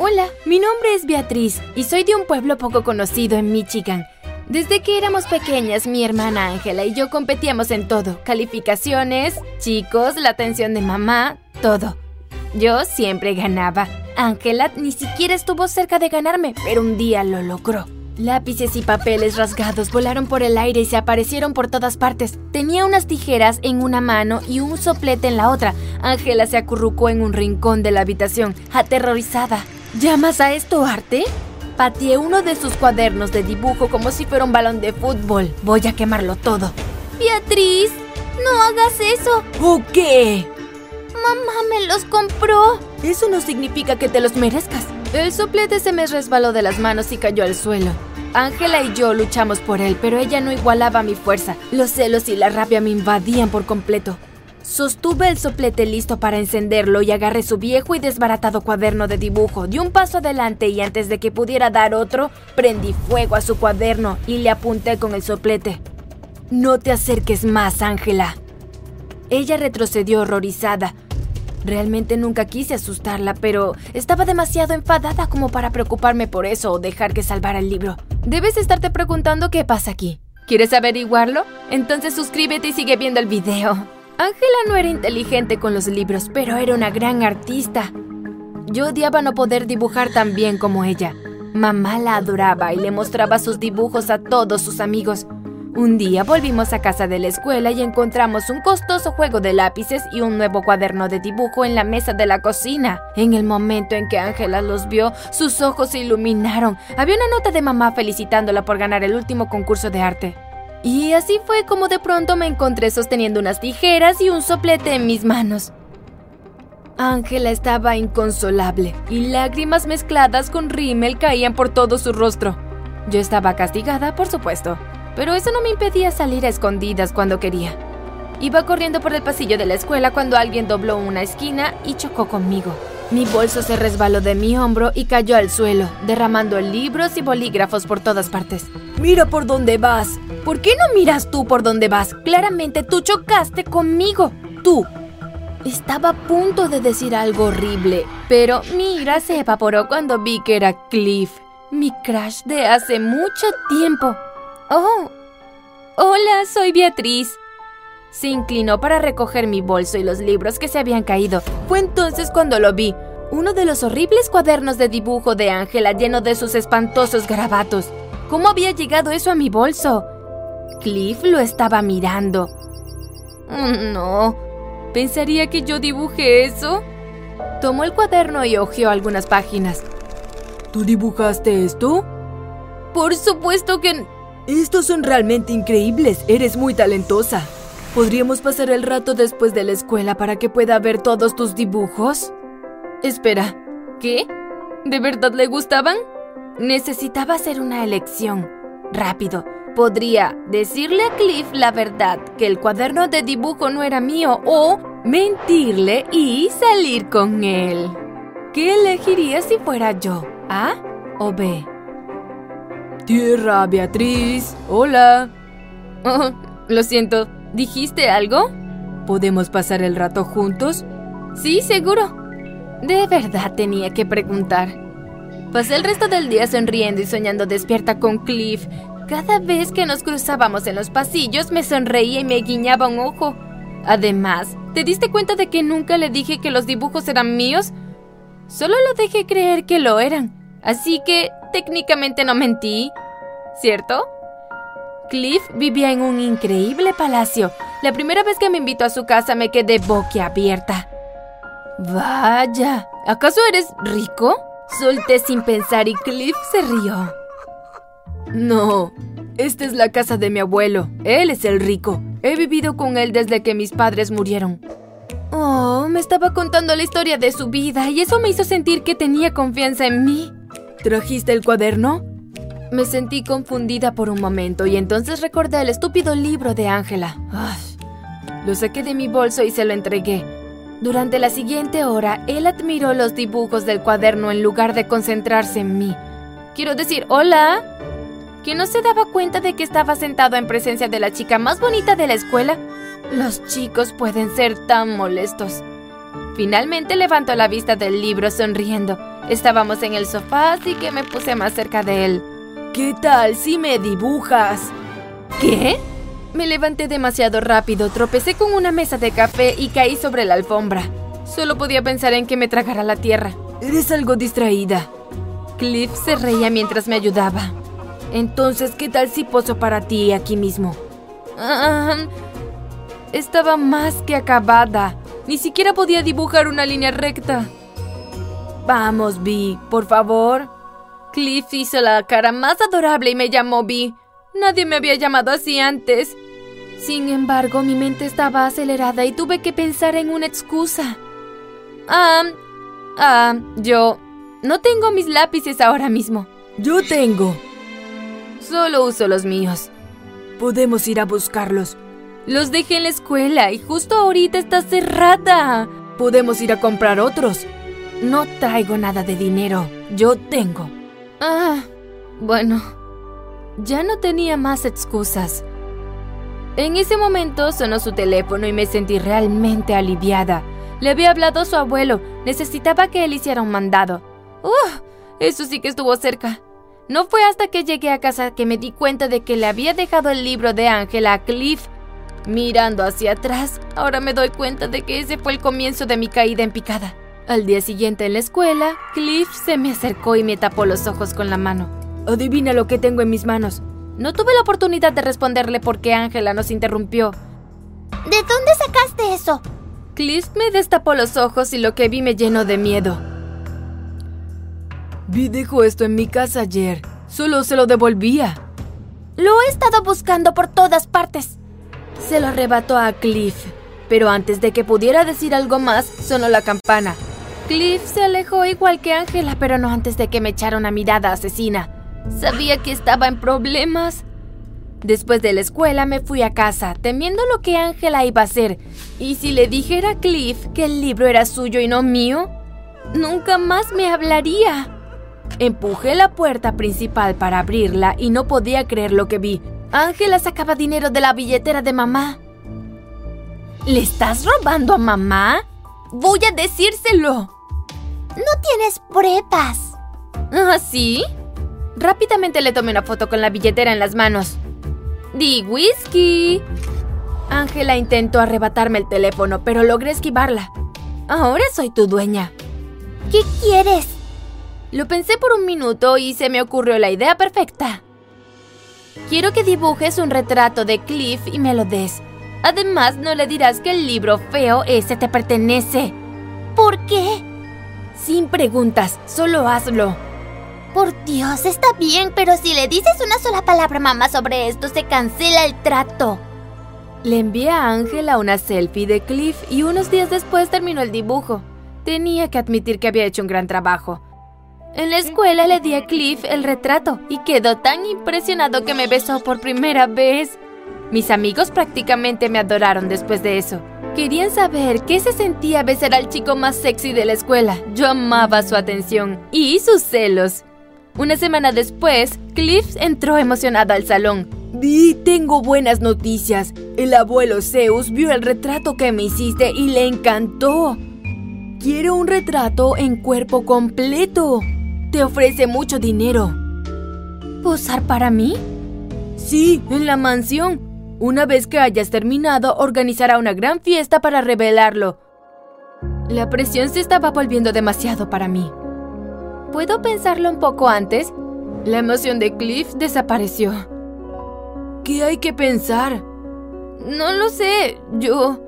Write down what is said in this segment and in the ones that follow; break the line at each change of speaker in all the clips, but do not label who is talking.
Hola, mi nombre es Beatriz y soy de un pueblo poco conocido en Michigan. Desde que éramos pequeñas, mi hermana Ángela y yo competíamos en todo. Calificaciones, chicos, la atención de mamá, todo. Yo siempre ganaba. Ángela ni siquiera estuvo cerca de ganarme, pero un día lo logró. Lápices y papeles rasgados volaron por el aire y se aparecieron por todas partes. Tenía unas tijeras en una mano y un soplete en la otra. Ángela se acurrucó en un rincón de la habitación, aterrorizada. ¿Llamas a esto arte? Pateé uno de sus cuadernos de dibujo como si fuera un balón de fútbol. Voy a quemarlo todo.
Beatriz, no hagas eso.
¿O qué?
Mamá me los compró.
Eso no significa que te los merezcas. El soplete se me resbaló de las manos y cayó al suelo. Ángela y yo luchamos por él, pero ella no igualaba mi fuerza. Los celos y la rabia me invadían por completo. Sostuve el soplete listo para encenderlo y agarré su viejo y desbaratado cuaderno de dibujo. Di un paso adelante y antes de que pudiera dar otro, prendí fuego a su cuaderno y le apunté con el soplete. No te acerques más, Ángela. Ella retrocedió horrorizada. Realmente nunca quise asustarla, pero estaba demasiado enfadada como para preocuparme por eso o dejar que salvara el libro. Debes estarte preguntando qué pasa aquí. ¿Quieres averiguarlo? Entonces suscríbete y sigue viendo el video. Ángela no era inteligente con los libros, pero era una gran artista. Yo odiaba no poder dibujar tan bien como ella. Mamá la adoraba y le mostraba sus dibujos a todos sus amigos. Un día volvimos a casa de la escuela y encontramos un costoso juego de lápices y un nuevo cuaderno de dibujo en la mesa de la cocina. En el momento en que Ángela los vio, sus ojos se iluminaron. Había una nota de mamá felicitándola por ganar el último concurso de arte. Y así fue como de pronto me encontré sosteniendo unas tijeras y un soplete en mis manos. Ángela estaba inconsolable y lágrimas mezcladas con rímel caían por todo su rostro. Yo estaba castigada, por supuesto pero eso no me impedía salir a escondidas cuando quería. Iba corriendo por el pasillo de la escuela cuando alguien dobló una esquina y chocó conmigo. Mi bolso se resbaló de mi hombro y cayó al suelo, derramando libros y bolígrafos por todas partes. Mira por dónde vas. ¿Por qué no miras tú por dónde vas? Claramente tú chocaste conmigo. Tú. Estaba a punto de decir algo horrible, pero mi ira se evaporó cuando vi que era Cliff, mi crush de hace mucho tiempo. Oh. Hola, soy Beatriz. Se inclinó para recoger mi bolso y los libros que se habían caído. Fue entonces cuando lo vi. Uno de los horribles cuadernos de dibujo de Ángela lleno de sus espantosos garabatos. ¿Cómo había llegado eso a mi bolso? Cliff lo estaba mirando. Mm, no. ¿Pensaría que yo dibujé eso? Tomó el cuaderno y hojeó algunas páginas. ¿Tú dibujaste esto? Por supuesto que estos son realmente increíbles. Eres muy talentosa. ¿Podríamos pasar el rato después de la escuela para que pueda ver todos tus dibujos? Espera, ¿qué? ¿De verdad le gustaban? Necesitaba hacer una elección. Rápido. Podría decirle a Cliff la verdad, que el cuaderno de dibujo no era mío, o mentirle y salir con él. ¿Qué elegiría si fuera yo? ¿A o B? Tierra, Beatriz. Hola. Oh, lo siento. ¿Dijiste algo? ¿Podemos pasar el rato juntos? Sí, seguro. De verdad tenía que preguntar. Pasé el resto del día sonriendo y soñando despierta con Cliff. Cada vez que nos cruzábamos en los pasillos me sonreía y me guiñaba un ojo. Además, ¿te diste cuenta de que nunca le dije que los dibujos eran míos? Solo lo dejé creer que lo eran. Así que técnicamente no mentí, ¿cierto? Cliff vivía en un increíble palacio. La primera vez que me invitó a su casa me quedé boquiabierta. Vaya, ¿acaso eres rico? Solté sin pensar y Cliff se rió. No, esta es la casa de mi abuelo. Él es el rico. He vivido con él desde que mis padres murieron. Oh, me estaba contando la historia de su vida y eso me hizo sentir que tenía confianza en mí. ¿Trajiste el cuaderno? Me sentí confundida por un momento y entonces recordé el estúpido libro de Ángela. Lo saqué de mi bolso y se lo entregué. Durante la siguiente hora, él admiró los dibujos del cuaderno en lugar de concentrarse en mí. Quiero decir, hola. ¿Que no se daba cuenta de que estaba sentado en presencia de la chica más bonita de la escuela? Los chicos pueden ser tan molestos. Finalmente levantó la vista del libro sonriendo. Estábamos en el sofá, así que me puse más cerca de él. ¿Qué tal si me dibujas? ¿Qué? Me levanté demasiado rápido, tropecé con una mesa de café y caí sobre la alfombra. Solo podía pensar en que me tragara la tierra. Eres algo distraída. Cliff se reía mientras me ayudaba. Entonces, ¿qué tal si poso para ti aquí mismo? Ah, estaba más que acabada. Ni siquiera podía dibujar una línea recta. Vamos, Vi, por favor. Cliff hizo la cara más adorable y me llamó Vi. Nadie me había llamado así antes. Sin embargo, mi mente estaba acelerada y tuve que pensar en una excusa. Ah, ah, yo no tengo mis lápices ahora mismo. Yo tengo. Solo uso los míos. Podemos ir a buscarlos. Los dejé en la escuela y justo ahorita está cerrada. Podemos ir a comprar otros. No traigo nada de dinero. Yo tengo. Ah, bueno. Ya no tenía más excusas. En ese momento sonó su teléfono y me sentí realmente aliviada. Le había hablado a su abuelo, necesitaba que él hiciera un mandado. ¡Uf! Eso sí que estuvo cerca. No fue hasta que llegué a casa que me di cuenta de que le había dejado el libro de Ángela a Cliff. Mirando hacia atrás, ahora me doy cuenta de que ese fue el comienzo de mi caída en picada. Al día siguiente en la escuela, Cliff se me acercó y me tapó los ojos con la mano. Adivina lo que tengo en mis manos. No tuve la oportunidad de responderle porque Ángela nos interrumpió.
¿De dónde sacaste eso?
Cliff me destapó los ojos y lo que vi me llenó de miedo. Vi dejó esto en mi casa ayer. Solo se lo devolvía.
Lo he estado buscando por todas partes.
Se lo arrebató a Cliff, pero antes de que pudiera decir algo más, sonó la campana. Cliff se alejó igual que Ángela, pero no antes de que me echara una mirada asesina. Sabía que estaba en problemas. Después de la escuela me fui a casa, temiendo lo que Ángela iba a hacer. ¿Y si le dijera a Cliff que el libro era suyo y no mío? Nunca más me hablaría. Empujé la puerta principal para abrirla y no podía creer lo que vi. Ángela sacaba dinero de la billetera de mamá. ¿Le estás robando a mamá? Voy a decírselo.
No tienes pruebas.
¿Ah, sí? Rápidamente le tomé una foto con la billetera en las manos. ¡Di whisky! Ángela intentó arrebatarme el teléfono, pero logré esquivarla. Ahora soy tu dueña.
¿Qué quieres?
Lo pensé por un minuto y se me ocurrió la idea perfecta. Quiero que dibujes un retrato de Cliff y me lo des. Además, no le dirás que el libro feo ese te pertenece.
¿Por qué?
Sin preguntas, solo hazlo.
Por Dios, está bien, pero si le dices una sola palabra a mamá sobre esto, se cancela el trato.
Le envié a Ángela una selfie de Cliff y unos días después terminó el dibujo. Tenía que admitir que había hecho un gran trabajo. En la escuela le di a Cliff el retrato y quedó tan impresionado que me besó por primera vez. Mis amigos prácticamente me adoraron después de eso. Querían saber qué se sentía besar al chico más sexy de la escuela. Yo amaba su atención y sus celos. Una semana después, Cliff entró emocionado al salón. Di, tengo buenas noticias. El abuelo Zeus vio el retrato que me hiciste y le encantó. Quiero un retrato en cuerpo completo. Te ofrece mucho dinero. ¿Posar para mí? Sí, en la mansión. Una vez que hayas terminado, organizará una gran fiesta para revelarlo. La presión se estaba volviendo demasiado para mí. ¿Puedo pensarlo un poco antes? La emoción de Cliff desapareció. ¿Qué hay que pensar? No lo sé, yo...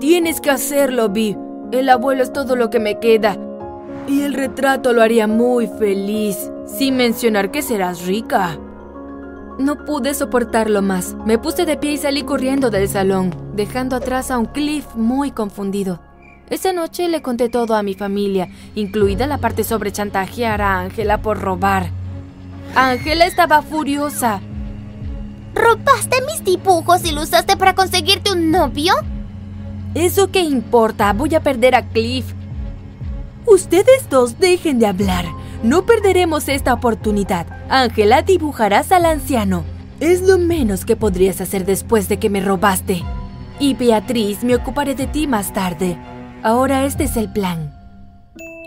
Tienes que hacerlo, Vi. El abuelo es todo lo que me queda. Y el retrato lo haría muy feliz, sin mencionar que serás rica. No pude soportarlo más. Me puse de pie y salí corriendo del salón, dejando atrás a un Cliff muy confundido. Esa noche le conté todo a mi familia, incluida la parte sobre chantajear a Ángela por robar. Ángela estaba furiosa.
¿Robaste mis dibujos y lo usaste para conseguirte un novio?
¿Eso qué importa? Voy a perder a Cliff. Ustedes dos dejen de hablar. No perderemos esta oportunidad. Ángela, dibujarás al anciano. Es lo menos que podrías hacer después de que me robaste. Y Beatriz, me ocuparé de ti más tarde. Ahora este es el plan.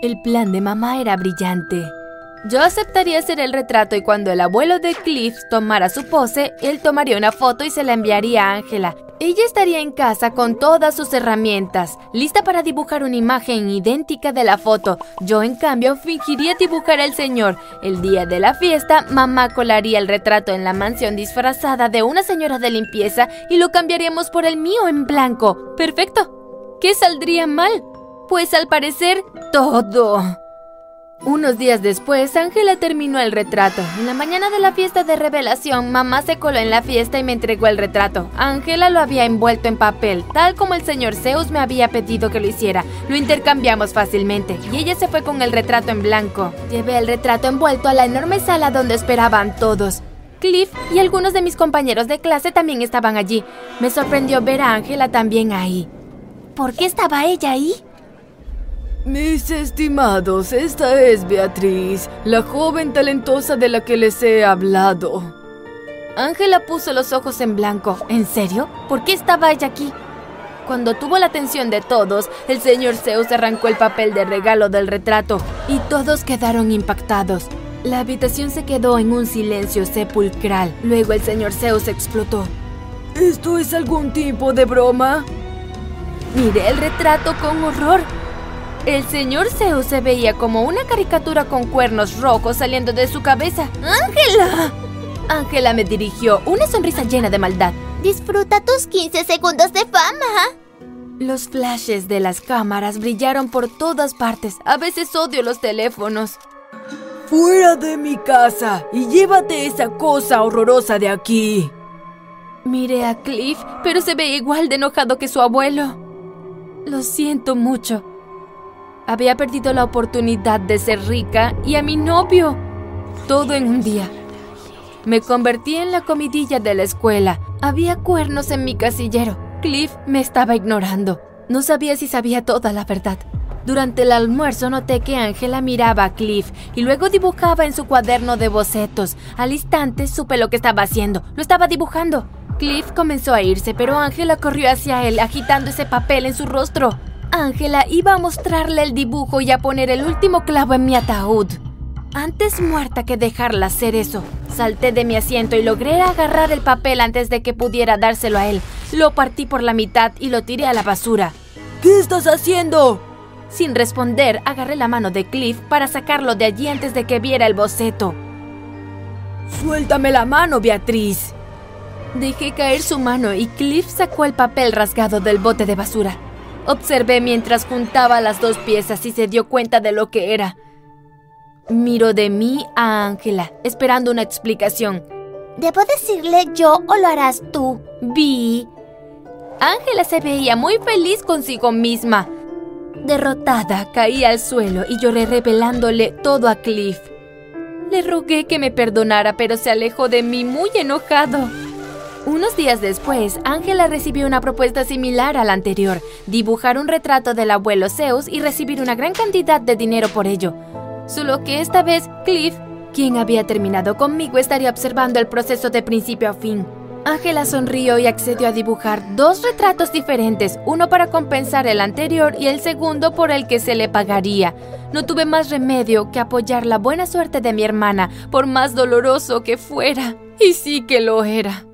El plan de mamá era brillante. Yo aceptaría hacer el retrato y cuando el abuelo de Cliff tomara su pose, él tomaría una foto y se la enviaría a Ángela. Ella estaría en casa con todas sus herramientas, lista para dibujar una imagen idéntica de la foto. Yo, en cambio, fingiría dibujar al señor. El día de la fiesta, mamá colaría el retrato en la mansión disfrazada de una señora de limpieza y lo cambiaríamos por el mío en blanco. Perfecto. ¿Qué saldría mal? Pues al parecer, todo. Unos días después, Ángela terminó el retrato. En la mañana de la fiesta de revelación, mamá se coló en la fiesta y me entregó el retrato. Ángela lo había envuelto en papel, tal como el señor Zeus me había pedido que lo hiciera. Lo intercambiamos fácilmente y ella se fue con el retrato en blanco. Llevé el retrato envuelto a la enorme sala donde esperaban todos. Cliff y algunos de mis compañeros de clase también estaban allí. Me sorprendió ver a Ángela también ahí.
¿Por qué estaba ella ahí?
Mis estimados, esta es Beatriz, la joven talentosa de la que les he hablado.
Ángela puso los ojos en blanco. ¿En serio? ¿Por qué estaba ella aquí? Cuando tuvo la atención de todos, el señor Zeus arrancó el papel de regalo del retrato y todos quedaron impactados. La habitación se quedó en un silencio sepulcral. Luego el señor Zeus explotó.
¿Esto es algún tipo de broma?
Miré el retrato con horror. El señor Zeus se veía como una caricatura con cuernos rojos saliendo de su cabeza.
¡Ángela!
Ángela me dirigió una sonrisa llena de maldad.
Disfruta tus 15 segundos de fama.
Los flashes de las cámaras brillaron por todas partes. A veces odio los teléfonos.
¡Fuera de mi casa! Y llévate esa cosa horrorosa de aquí.
Miré a Cliff, pero se veía igual de enojado que su abuelo. Lo siento mucho. Había perdido la oportunidad de ser rica y a mi novio. Todo en un día. Me convertí en la comidilla de la escuela. Había cuernos en mi casillero. Cliff me estaba ignorando. No sabía si sabía toda la verdad. Durante el almuerzo noté que Ángela miraba a Cliff y luego dibujaba en su cuaderno de bocetos. Al instante supe lo que estaba haciendo. Lo estaba dibujando. Cliff comenzó a irse, pero Ángela corrió hacia él agitando ese papel en su rostro. Ángela iba a mostrarle el dibujo y a poner el último clavo en mi ataúd. Antes muerta que dejarla hacer eso, salté de mi asiento y logré agarrar el papel antes de que pudiera dárselo a él. Lo partí por la mitad y lo tiré a la basura.
¿Qué estás haciendo?
Sin responder, agarré la mano de Cliff para sacarlo de allí antes de que viera el boceto.
Suéltame la mano, Beatriz.
Dejé caer su mano y Cliff sacó el papel rasgado del bote de basura. Observé mientras juntaba las dos piezas y se dio cuenta de lo que era. Miró de mí a Ángela, esperando una explicación.
¿Debo decirle yo o lo harás tú?
Vi. Ángela se veía muy feliz consigo misma. Derrotada, caí al suelo y lloré revelándole todo a Cliff. Le rogué que me perdonara, pero se alejó de mí muy enojado. Unos días después, Ángela recibió una propuesta similar a la anterior, dibujar un retrato del abuelo Zeus y recibir una gran cantidad de dinero por ello. Solo que esta vez, Cliff, quien había terminado conmigo, estaría observando el proceso de principio a fin. Ángela sonrió y accedió a dibujar dos retratos diferentes, uno para compensar el anterior y el segundo por el que se le pagaría. No tuve más remedio que apoyar la buena suerte de mi hermana, por más doloroso que fuera. Y sí que lo era.